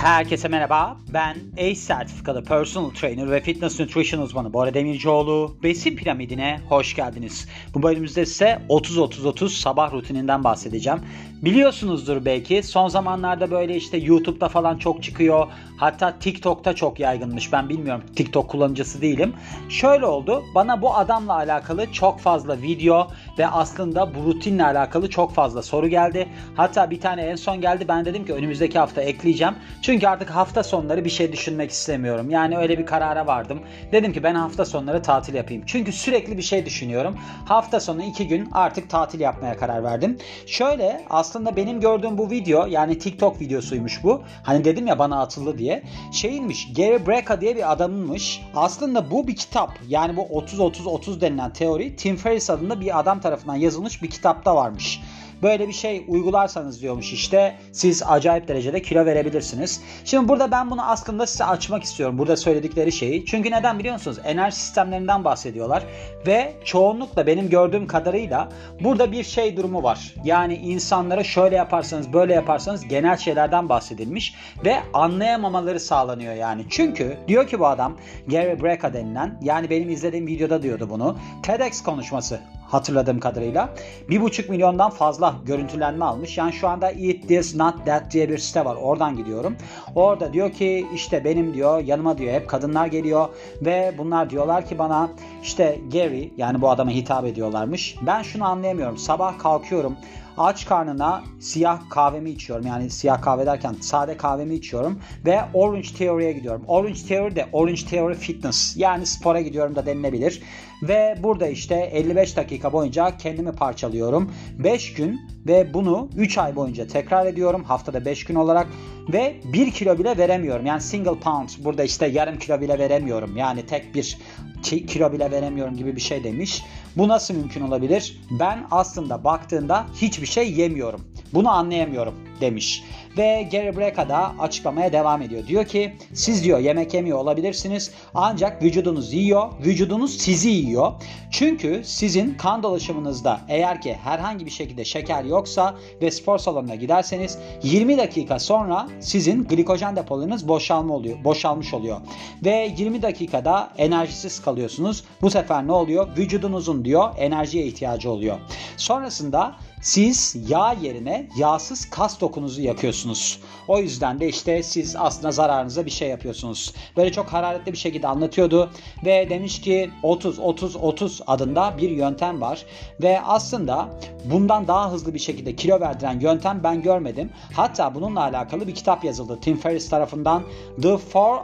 Herkese merhaba. Ben ACE sertifikalı personal trainer ve fitness nutrition uzmanı Bora Demircioğlu. Besin piramidine hoş geldiniz. Bu bölümümüzde size 30-30-30 sabah rutininden bahsedeceğim. Biliyorsunuzdur belki son zamanlarda böyle işte YouTube'da falan çok çıkıyor. Hatta TikTok'ta çok yaygınmış. Ben bilmiyorum TikTok kullanıcısı değilim. Şöyle oldu. Bana bu adamla alakalı çok fazla video ve aslında bu rutinle alakalı çok fazla soru geldi. Hatta bir tane en son geldi. Ben dedim ki önümüzdeki hafta ekleyeceğim. Çünkü artık hafta sonları bir şey düşünmek istemiyorum. Yani öyle bir karara vardım. Dedim ki ben hafta sonları tatil yapayım. Çünkü sürekli bir şey düşünüyorum. Hafta sonu iki gün artık tatil yapmaya karar verdim. Şöyle aslında benim gördüğüm bu video yani TikTok videosuymuş bu. Hani dedim ya bana atıldı diye. Şeyinmiş Gary Brecka diye bir adamınmış. Aslında bu bir kitap. Yani bu 30-30-30 denilen teori Tim Ferriss adında bir adam tarafından yazılmış bir kitapta varmış. Böyle bir şey uygularsanız diyormuş işte siz acayip derecede kilo verebilirsiniz. Şimdi burada ben bunu aslında size açmak istiyorum burada söyledikleri şeyi. Çünkü neden biliyor musunuz? Enerji sistemlerinden bahsediyorlar ve çoğunlukla benim gördüğüm kadarıyla burada bir şey durumu var. Yani insanlara şöyle yaparsanız böyle yaparsanız genel şeylerden bahsedilmiş ve anlayamamaları sağlanıyor yani. Çünkü diyor ki bu adam Gary Brecka denilen yani benim izlediğim videoda diyordu bunu. TEDx konuşması hatırladığım kadarıyla. 1,5 milyondan fazla görüntülenme almış. Yani şu anda Eat This Not That diye bir site var. Oradan gidiyorum. Orada diyor ki işte benim diyor yanıma diyor hep kadınlar geliyor ve bunlar diyorlar ki bana işte Gary yani bu adama hitap ediyorlarmış. Ben şunu anlayamıyorum. Sabah kalkıyorum aç karnına siyah kahvemi içiyorum. Yani siyah kahve derken sade kahvemi içiyorum ve Orange Theory'e gidiyorum. Orange Theory de Orange Theory Fitness yani spora gidiyorum da denilebilir. Ve burada işte 55 dakika boyunca kendimi parçalıyorum. 5 gün ve bunu 3 ay boyunca tekrar ediyorum. Haftada 5 gün olarak ve 1 kilo bile veremiyorum. Yani single pound burada işte yarım kilo bile veremiyorum. Yani tek bir kilo bile veremiyorum gibi bir şey demiş. Bu nasıl mümkün olabilir? Ben aslında baktığında hiçbir şey yemiyorum. Bunu anlayamıyorum demiş. Ve Gary Brecka da açıklamaya devam ediyor. Diyor ki siz diyor yemek yemiyor olabilirsiniz ancak vücudunuz yiyor, vücudunuz sizi yiyor. Çünkü sizin kan dolaşımınızda eğer ki herhangi bir şekilde şeker yoksa ve spor salonuna giderseniz 20 dakika sonra sizin glikojen depolarınız boşalma oluyor, boşalmış oluyor. Ve 20 dakikada enerjisiz kalıyorsunuz. Bu sefer ne oluyor? Vücudunuzun diyor enerjiye ihtiyacı oluyor. Sonrasında siz yağ yerine yağsız kas dokunuzu yakıyorsunuz. O yüzden de işte siz aslında zararınıza bir şey yapıyorsunuz. Böyle çok hararetli bir şekilde anlatıyordu ve demiş ki 30 30 30 adında bir yöntem var ve aslında bundan daha hızlı bir şekilde kilo verdiren yöntem ben görmedim. Hatta bununla alakalı bir kitap yazıldı Tim Ferriss tarafından The 4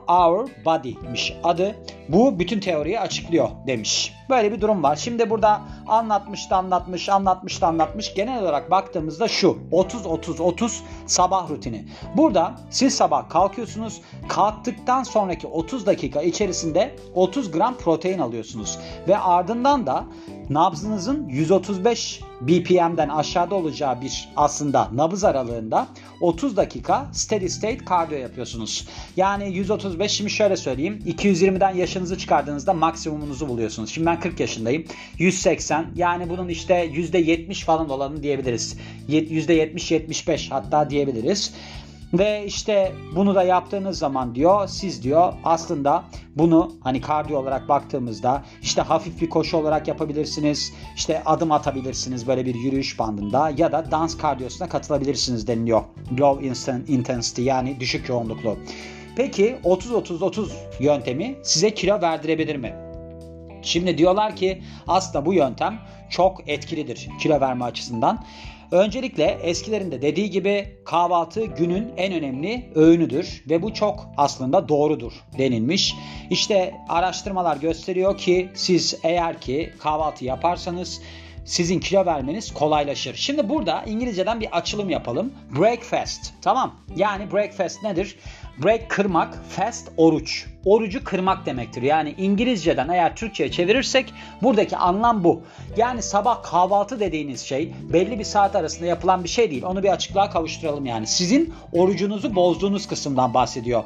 Hour Body'miş adı. Bu bütün teoriyi açıklıyor demiş. Böyle bir durum var. Şimdi burada anlatmış da anlatmış, anlatmış da anlatmış. Genel olarak baktığımızda şu 30-30-30 sabah rutini. Burada siz sabah kalkıyorsunuz. Kalktıktan sonraki 30 dakika içerisinde 30 gram protein alıyorsunuz. Ve ardından da nabzınızın 135 BPM'den aşağıda olacağı bir aslında nabız aralığında 30 dakika steady state kardiyo yapıyorsunuz. Yani 135 şimdi şöyle söyleyeyim 220'den yaşınızı çıkardığınızda maksimumunuzu buluyorsunuz. Şimdi ben 40 yaşındayım. 180 yani bunun işte %70 falan olanı diyebiliriz. %70-75 hatta diyebiliriz. Ve işte bunu da yaptığınız zaman diyor siz diyor aslında bunu hani kardiyo olarak baktığımızda işte hafif bir koşu olarak yapabilirsiniz. İşte adım atabilirsiniz böyle bir yürüyüş bandında ya da dans kardiyosuna katılabilirsiniz deniliyor. Low intensity yani düşük yoğunluklu. Peki 30-30-30 yöntemi size kilo verdirebilir mi? Şimdi diyorlar ki aslında bu yöntem çok etkilidir kilo verme açısından. Öncelikle eskilerin de dediği gibi kahvaltı günün en önemli öğünüdür ve bu çok aslında doğrudur denilmiş. İşte araştırmalar gösteriyor ki siz eğer ki kahvaltı yaparsanız sizin kilo vermeniz kolaylaşır. Şimdi burada İngilizceden bir açılım yapalım. Breakfast. Tamam. Yani breakfast nedir? Break kırmak, fast oruç. Orucu kırmak demektir. Yani İngilizceden eğer Türkçe'ye çevirirsek buradaki anlam bu. Yani sabah kahvaltı dediğiniz şey belli bir saat arasında yapılan bir şey değil. Onu bir açıklığa kavuşturalım yani. Sizin orucunuzu bozduğunuz kısımdan bahsediyor.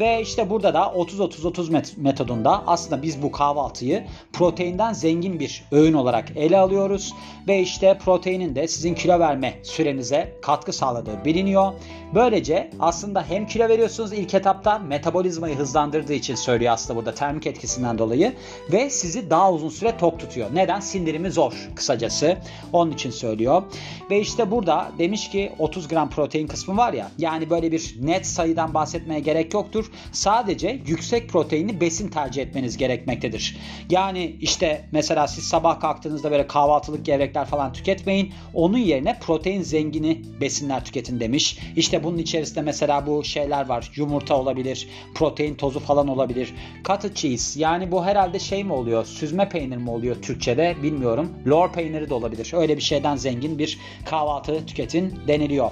Ve işte burada da 30-30-30 metodunda aslında biz bu kahvaltıyı proteinden zengin bir öğün olarak ele alıyoruz. Ve işte proteinin de sizin kilo verme sürenize katkı sağladığı biliniyor. Böylece aslında hem kilo veriyorsunuz ilk etapta metabolizmayı hızlandırdığı için söylüyor aslında burada termik etkisinden dolayı ve sizi daha uzun süre tok tutuyor. Neden? Sindirimi zor kısacası. Onun için söylüyor. Ve işte burada demiş ki 30 gram protein kısmı var ya yani böyle bir net sayıdan bahsetmeye gerek yoktur. Sadece yüksek proteinli besin tercih etmeniz gerekmektedir. Yani işte mesela siz sabah kalktığınızda böyle kahvaltılık gevrekler falan tüketmeyin. Onun yerine protein zengini besinler tüketin demiş. İşte bunun içerisinde mesela bu şeyler var. Yumurta olabilir, protein tozu falan olabilir. Cottage cheese yani bu herhalde şey mi oluyor? Süzme peynir mi oluyor Türkçe'de bilmiyorum. Lor peyniri de olabilir. Öyle bir şeyden zengin bir kahvaltı tüketin deniliyor.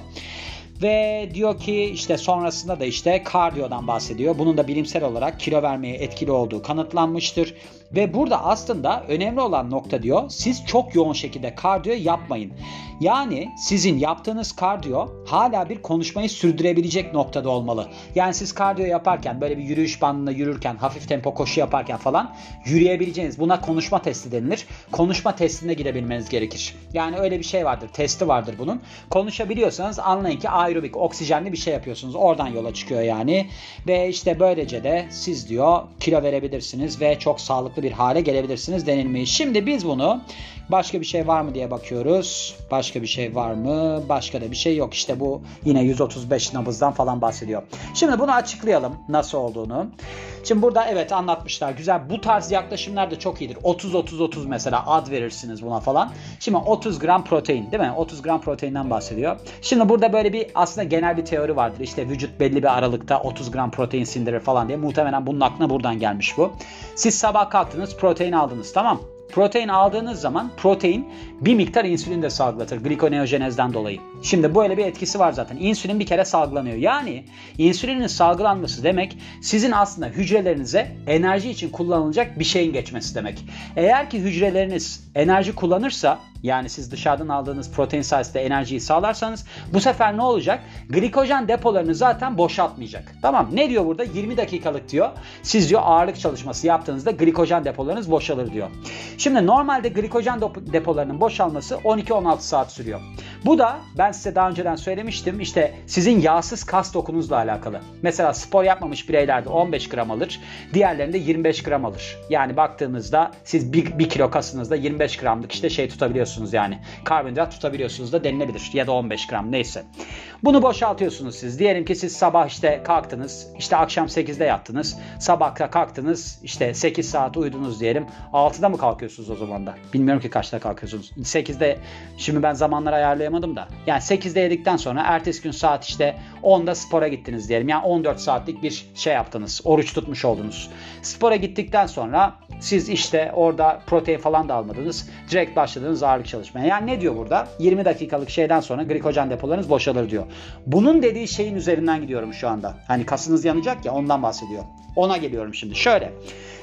Ve diyor ki işte sonrasında da işte kardiyodan bahsediyor. Bunun da bilimsel olarak kilo vermeye etkili olduğu kanıtlanmıştır. Ve burada aslında önemli olan nokta diyor siz çok yoğun şekilde kardiyo yapmayın. Yani sizin yaptığınız kardiyo hala bir konuşmayı sürdürebilecek noktada olmalı. Yani siz kardiyo yaparken böyle bir yürüyüş bandında yürürken hafif tempo koşu yaparken falan yürüyebileceğiniz buna konuşma testi denilir. Konuşma testine girebilmeniz gerekir. Yani öyle bir şey vardır testi vardır bunun. Konuşabiliyorsanız anlayın ki aerobik oksijenli bir şey yapıyorsunuz. Oradan yola çıkıyor yani. Ve işte böylece de siz diyor kilo verebilirsiniz ve çok sağlıklı bir hale gelebilirsiniz denilmiş. Şimdi biz bunu başka bir şey var mı diye bakıyoruz. Başka bir şey var mı? Başka da bir şey yok. İşte bu yine 135 nabızdan falan bahsediyor. Şimdi bunu açıklayalım nasıl olduğunu. Şimdi burada evet anlatmışlar. Güzel. Bu tarz yaklaşımlar da çok iyidir. 30-30-30 mesela ad verirsiniz buna falan. Şimdi 30 gram protein değil mi? 30 gram proteinden bahsediyor. Şimdi burada böyle bir aslında genel bir teori vardır. İşte vücut belli bir aralıkta 30 gram protein sindirir falan diye. Muhtemelen bunun aklına buradan gelmiş bu. Siz sabah kalktınız protein aldınız tamam Protein aldığınız zaman protein bir miktar insülin de salgılatır glikoneojenezden dolayı. Şimdi böyle bir etkisi var zaten. İnsülin bir kere salgılanıyor. Yani insülinin salgılanması demek sizin aslında hücrelerinize enerji için kullanılacak bir şeyin geçmesi demek. Eğer ki hücreleriniz enerji kullanırsa yani siz dışarıdan aldığınız protein sayesinde enerjiyi sağlarsanız bu sefer ne olacak? Glikojen depolarını zaten boşaltmayacak. Tamam ne diyor burada? 20 dakikalık diyor. Siz diyor ağırlık çalışması yaptığınızda glikojen depolarınız boşalır diyor. Şimdi normalde glikojen depolarının boşalması 12-16 saat sürüyor. Bu da ben size daha önceden söylemiştim işte sizin yağsız kas dokunuzla alakalı. Mesela spor yapmamış bireylerde 15 gram alır, diğerlerinde 25 gram alır. Yani baktığınızda siz 1, 1 kilo kasınızda 25 gramlık işte şey tutabiliyorsunuz yani. Karbonhidrat tutabiliyorsunuz da denilebilir ya da 15 gram neyse. Bunu boşaltıyorsunuz siz. Diyelim ki siz sabah işte kalktınız, işte akşam 8'de yattınız, sabahta kalktınız, işte 8 saat uyudunuz diyelim. 6'da mı kalkıyorsunuz o zaman da? Bilmiyorum ki kaçta kalkıyorsunuz. 8'de şimdi ben zamanları ayarlayamadım da. Yani 8'de yedikten sonra ertesi gün saat işte 10'da spora gittiniz diyelim. Yani 14 saatlik bir şey yaptınız. Oruç tutmuş oldunuz. Spora gittikten sonra siz işte orada protein falan da almadınız. Direkt başladınız ağırlık çalışmaya. Yani ne diyor burada? 20 dakikalık şeyden sonra glikojen depolarınız boşalır diyor. Bunun dediği şeyin üzerinden gidiyorum şu anda. Hani kasınız yanacak ya ondan bahsediyor. Ona geliyorum şimdi. Şöyle.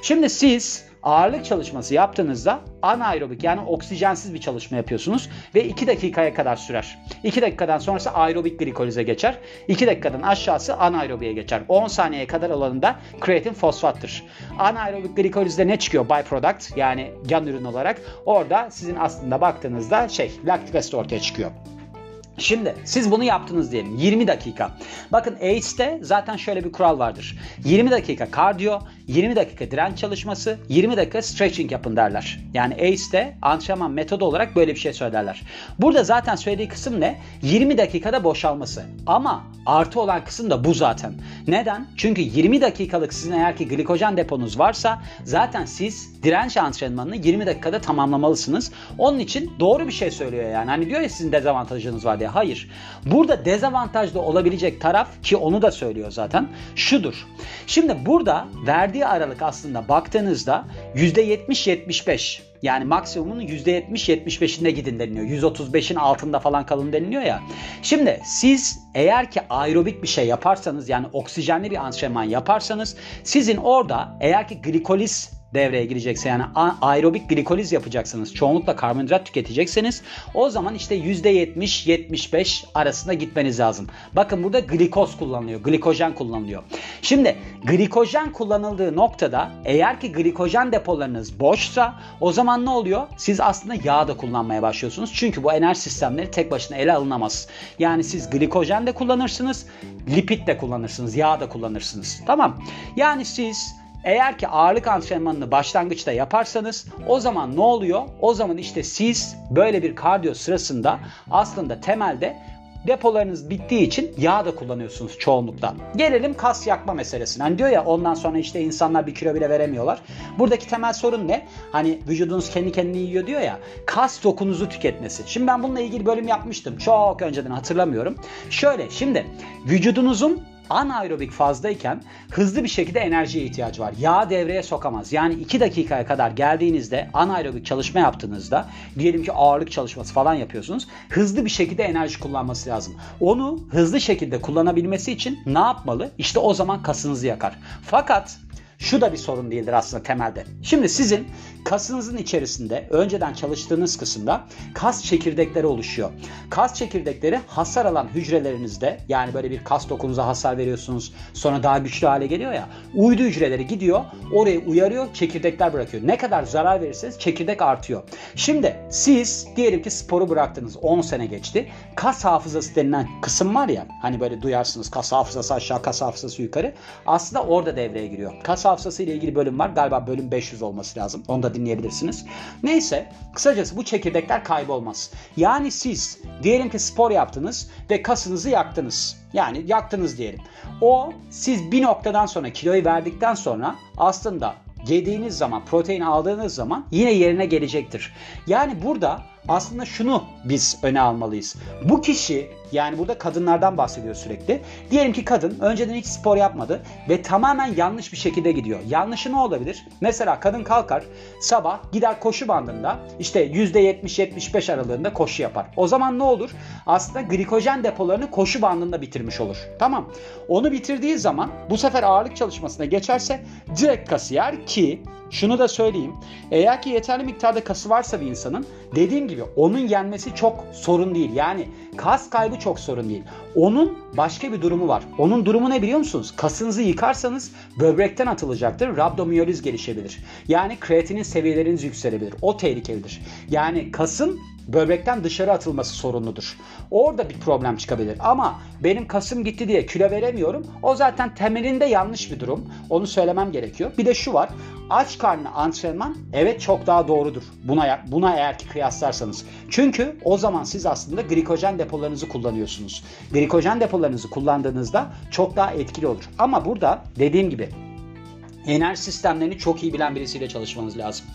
Şimdi siz ağırlık çalışması yaptığınızda anaerobik yani oksijensiz bir çalışma yapıyorsunuz ve 2 dakikaya kadar sürer. 2 dakikadan sonrası aerobik glikolize geçer. 2 dakikadan aşağısı anaerobiye geçer. 10 saniyeye kadar olanında kreatin fosfattır. Anaerobik glikolizde ne çıkıyor? Byproduct yani yan ürün olarak. Orada sizin aslında baktığınızda şey laktik asit ortaya çıkıyor. Şimdi siz bunu yaptınız diyelim 20 dakika. Bakın ACE'de zaten şöyle bir kural vardır. 20 dakika kardiyo, 20 dakika direnç çalışması, 20 dakika stretching yapın derler. Yani ACE'de antrenman metodu olarak böyle bir şey söylerler. Burada zaten söylediği kısım ne? 20 dakikada boşalması. Ama artı olan kısım da bu zaten. Neden? Çünkü 20 dakikalık sizin eğer ki glikojen deponuz varsa zaten siz direnç antrenmanını 20 dakikada tamamlamalısınız. Onun için doğru bir şey söylüyor yani. Hani diyor ya sizin dezavantajınız var diye. Hayır. Burada dezavantajlı olabilecek taraf ki onu da söylüyor zaten şudur. Şimdi burada verdiği aralık aslında baktığınızda %70-75 Yani maksimumun %70-75'inde gidin deniliyor. 135'in altında falan kalın deniliyor ya. Şimdi siz eğer ki aerobik bir şey yaparsanız yani oksijenli bir antrenman yaparsanız sizin orada eğer ki glikoliz devreye girecekse yani aerobik glikoliz yapacaksınız. Çoğunlukla karbonhidrat tüketecekseniz o zaman işte %70-75 arasında gitmeniz lazım. Bakın burada glikoz kullanılıyor. Glikojen kullanılıyor. Şimdi glikojen kullanıldığı noktada eğer ki glikojen depolarınız boşsa o zaman ne oluyor? Siz aslında yağ da kullanmaya başlıyorsunuz. Çünkü bu enerji sistemleri tek başına ele alınamaz. Yani siz glikojen de kullanırsınız, lipid de kullanırsınız, yağ da kullanırsınız. Tamam. Yani siz eğer ki ağırlık antrenmanını başlangıçta yaparsanız o zaman ne oluyor? O zaman işte siz böyle bir kardiyo sırasında aslında temelde depolarınız bittiği için yağ da kullanıyorsunuz çoğunlukla. Gelelim kas yakma meselesine. Hani diyor ya ondan sonra işte insanlar bir kilo bile veremiyorlar. Buradaki temel sorun ne? Hani vücudunuz kendi kendini yiyor diyor ya. Kas dokunuzu tüketmesi. Şimdi ben bununla ilgili bölüm yapmıştım. Çok önceden hatırlamıyorum. Şöyle şimdi vücudunuzun anaerobik fazdayken hızlı bir şekilde enerjiye ihtiyacı var. Yağ devreye sokamaz. Yani 2 dakikaya kadar geldiğinizde anaerobik çalışma yaptığınızda diyelim ki ağırlık çalışması falan yapıyorsunuz. Hızlı bir şekilde enerji kullanması lazım. Onu hızlı şekilde kullanabilmesi için ne yapmalı? İşte o zaman kasınızı yakar. Fakat şu da bir sorun değildir aslında temelde. Şimdi sizin kasınızın içerisinde önceden çalıştığınız kısımda kas çekirdekleri oluşuyor. Kas çekirdekleri hasar alan hücrelerinizde yani böyle bir kas dokunuza hasar veriyorsunuz sonra daha güçlü hale geliyor ya uydu hücreleri gidiyor orayı uyarıyor çekirdekler bırakıyor. Ne kadar zarar verirseniz çekirdek artıyor. Şimdi siz diyelim ki sporu bıraktınız 10 sene geçti. Kas hafızası denilen kısım var ya hani böyle duyarsınız kas hafızası aşağı kas hafızası yukarı aslında orada devreye giriyor. Kas hafızası ile ilgili bölüm var galiba bölüm 500 olması lazım. Onu da dinleyebilirsiniz. Neyse kısacası bu çekirdekler kaybolmaz. Yani siz diyelim ki spor yaptınız ve kasınızı yaktınız. Yani yaktınız diyelim. O siz bir noktadan sonra kiloyu verdikten sonra aslında yediğiniz zaman, protein aldığınız zaman yine yerine gelecektir. Yani burada aslında şunu biz öne almalıyız. Bu kişi yani burada kadınlardan bahsediyor sürekli. Diyelim ki kadın önceden hiç spor yapmadı ve tamamen yanlış bir şekilde gidiyor. Yanlışı ne olabilir? Mesela kadın kalkar sabah gider koşu bandında işte %70-75 aralığında koşu yapar. O zaman ne olur? Aslında glikojen depolarını koşu bandında bitirmiş olur. Tamam. Onu bitirdiği zaman bu sefer ağırlık çalışmasına geçerse direkt kasiyer ki şunu da söyleyeyim. Eğer ki yeterli miktarda kası varsa bir insanın dediğim gibi onun yenmesi çok sorun değil. Yani kas kaybı çok sorun değil. Onun başka bir durumu var. Onun durumu ne biliyor musunuz? Kasınızı yıkarsanız böbrekten atılacaktır. Rabdomiyoliz gelişebilir. Yani kreatinin seviyeleriniz yükselebilir. O tehlikelidir. Yani kasın böbrekten dışarı atılması sorunludur. Orada bir problem çıkabilir. Ama benim kasım gitti diye kilo veremiyorum. O zaten temelinde yanlış bir durum. Onu söylemem gerekiyor. Bir de şu var. Aç karnına antrenman evet çok daha doğrudur. Buna buna eğer ki kıyaslarsanız. Çünkü o zaman siz aslında glikojen depolarınızı kullanıyorsunuz. Glikojen depolarınızı kullandığınızda çok daha etkili olur. Ama burada dediğim gibi enerji sistemlerini çok iyi bilen birisiyle çalışmanız lazım.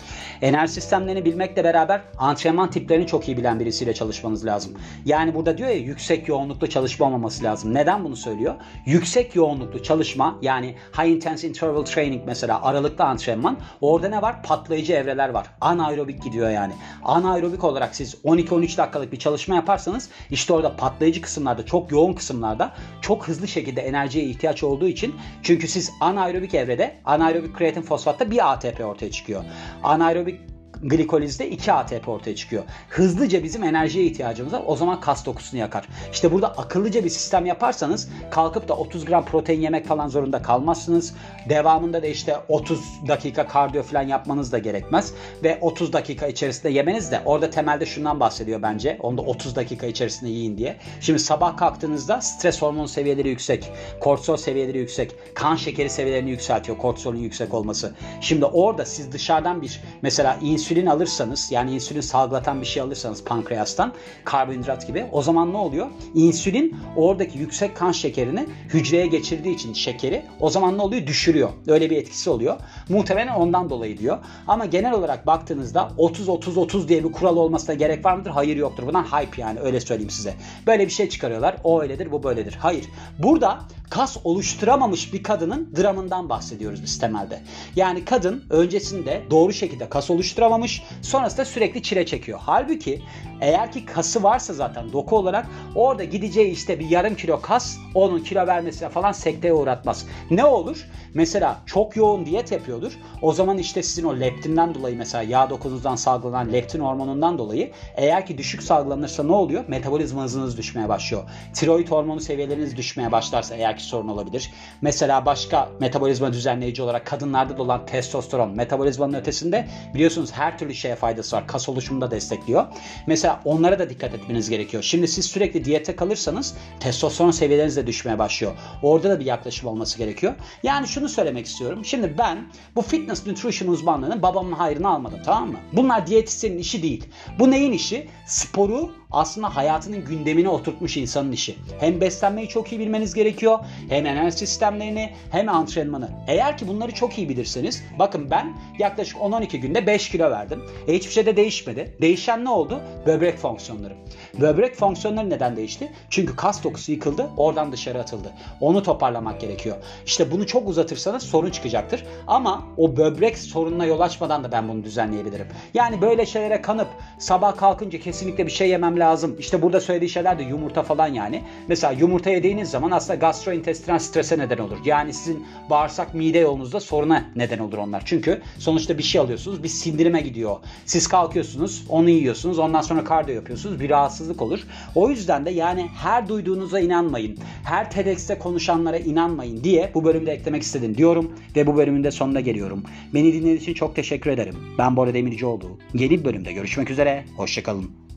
Enerji sistemlerini bilmekle beraber antrenman tiplerini çok iyi bilen birisiyle çalışmanız lazım. Yani burada diyor ya yüksek yoğunluklu çalışma olmaması lazım. Neden bunu söylüyor? Yüksek yoğunluklu çalışma yani high intense interval training mesela aralıklı antrenman orada ne var? Patlayıcı evreler var. Anaerobik gidiyor yani. Anaerobik olarak siz 12-13 dakikalık bir çalışma yaparsanız işte orada patlayıcı kısımlarda çok yoğun kısımlarda çok hızlı şekilde enerjiye ihtiyaç olduğu için çünkü siz anaerobik evrede anaerobik kreatin fosfatta bir ATP ortaya çıkıyor. Anaerobik glikolizde 2 ATP ortaya çıkıyor. Hızlıca bizim enerjiye ihtiyacımız var. O zaman kas dokusunu yakar. İşte burada akıllıca bir sistem yaparsanız kalkıp da 30 gram protein yemek falan zorunda kalmazsınız. Devamında da işte 30 dakika kardiyo falan yapmanız da gerekmez. Ve 30 dakika içerisinde yemeniz de orada temelde şundan bahsediyor bence. Onu da 30 dakika içerisinde yiyin diye. Şimdi sabah kalktığınızda stres hormon seviyeleri yüksek. Kortizol seviyeleri yüksek. Kan şekeri seviyelerini yükseltiyor. Kortizolun yüksek olması. Şimdi orada siz dışarıdan bir mesela insülin insülin alırsanız yani insülin salgılatan bir şey alırsanız pankreastan karbonhidrat gibi o zaman ne oluyor? İnsülin oradaki yüksek kan şekerini hücreye geçirdiği için şekeri o zaman ne oluyor? Düşürüyor. Öyle bir etkisi oluyor. Muhtemelen ondan dolayı diyor. Ama genel olarak baktığınızda 30-30-30 diye bir kural olmasına gerek var mıdır? Hayır yoktur. Bundan hype yani öyle söyleyeyim size. Böyle bir şey çıkarıyorlar. O öyledir bu böyledir. Hayır. Burada kas oluşturamamış bir kadının dramından bahsediyoruz biz temelde. Yani kadın öncesinde doğru şekilde kas oluşturamamış, sonrasında sürekli çile çekiyor. Halbuki eğer ki kası varsa zaten doku olarak orada gideceği işte bir yarım kilo kas onun kilo vermesine falan sekteye uğratmaz. Ne olur? Mesela çok yoğun diyet yapıyordur. O zaman işte sizin o leptinden dolayı mesela yağ dokunuzdan salgılanan leptin hormonundan dolayı eğer ki düşük salgılanırsa ne oluyor? Metabolizma hızınız düşmeye başlıyor. Tiroid hormonu seviyeleriniz düşmeye başlarsa eğer ki sorun olabilir. Mesela başka metabolizma düzenleyici olarak kadınlarda da olan testosteron metabolizmanın ötesinde biliyorsunuz her türlü şeye faydası var. Kas oluşumunda destekliyor. Mesela onlara da dikkat etmeniz gerekiyor. Şimdi siz sürekli diyete kalırsanız testosteron seviyeleriniz de düşmeye başlıyor. Orada da bir yaklaşım olması gerekiyor. Yani şunu söylemek istiyorum. Şimdi ben bu fitness nutrition uzmanlığını babamın hayrına almadım tamam mı? Bunlar diyetisyenin işi değil. Bu neyin işi? Sporu aslında hayatının gündemine oturtmuş insanın işi. Hem beslenmeyi çok iyi bilmeniz gerekiyor, hem enerji sistemlerini, hem antrenmanı. Eğer ki bunları çok iyi bilirseniz, bakın ben yaklaşık 10-12 günde 5 kilo verdim. E hiçbir şey de değişmedi. Değişen ne oldu? Böbrek fonksiyonları. Böbrek fonksiyonları neden değişti? Çünkü kas dokusu yıkıldı, oradan dışarı atıldı. Onu toparlamak gerekiyor. İşte bunu çok uzatırsanız sorun çıkacaktır. Ama o böbrek sorununa yol açmadan da ben bunu düzenleyebilirim. Yani böyle şeylere kanıp sabah kalkınca kesinlikle bir şey yemem lazım. İşte burada söylediği şeyler de yumurta falan yani. Mesela yumurta yediğiniz zaman aslında gastrointestinal strese neden olur. Yani sizin bağırsak mide yolunuzda soruna neden olur onlar. Çünkü sonuçta bir şey alıyorsunuz bir sindirime gidiyor. Siz kalkıyorsunuz onu yiyorsunuz ondan sonra kardiyo yapıyorsunuz bir rahatsızlık olur. O yüzden de yani her duyduğunuza inanmayın. Her TEDx'te konuşanlara inanmayın diye bu bölümde eklemek istedim diyorum ve bu bölümün de sonuna geliyorum. Beni dinlediğiniz için çok teşekkür ederim. Ben Bora Demircioğlu. Yeni bir bölümde görüşmek üzere. Hoşçakalın.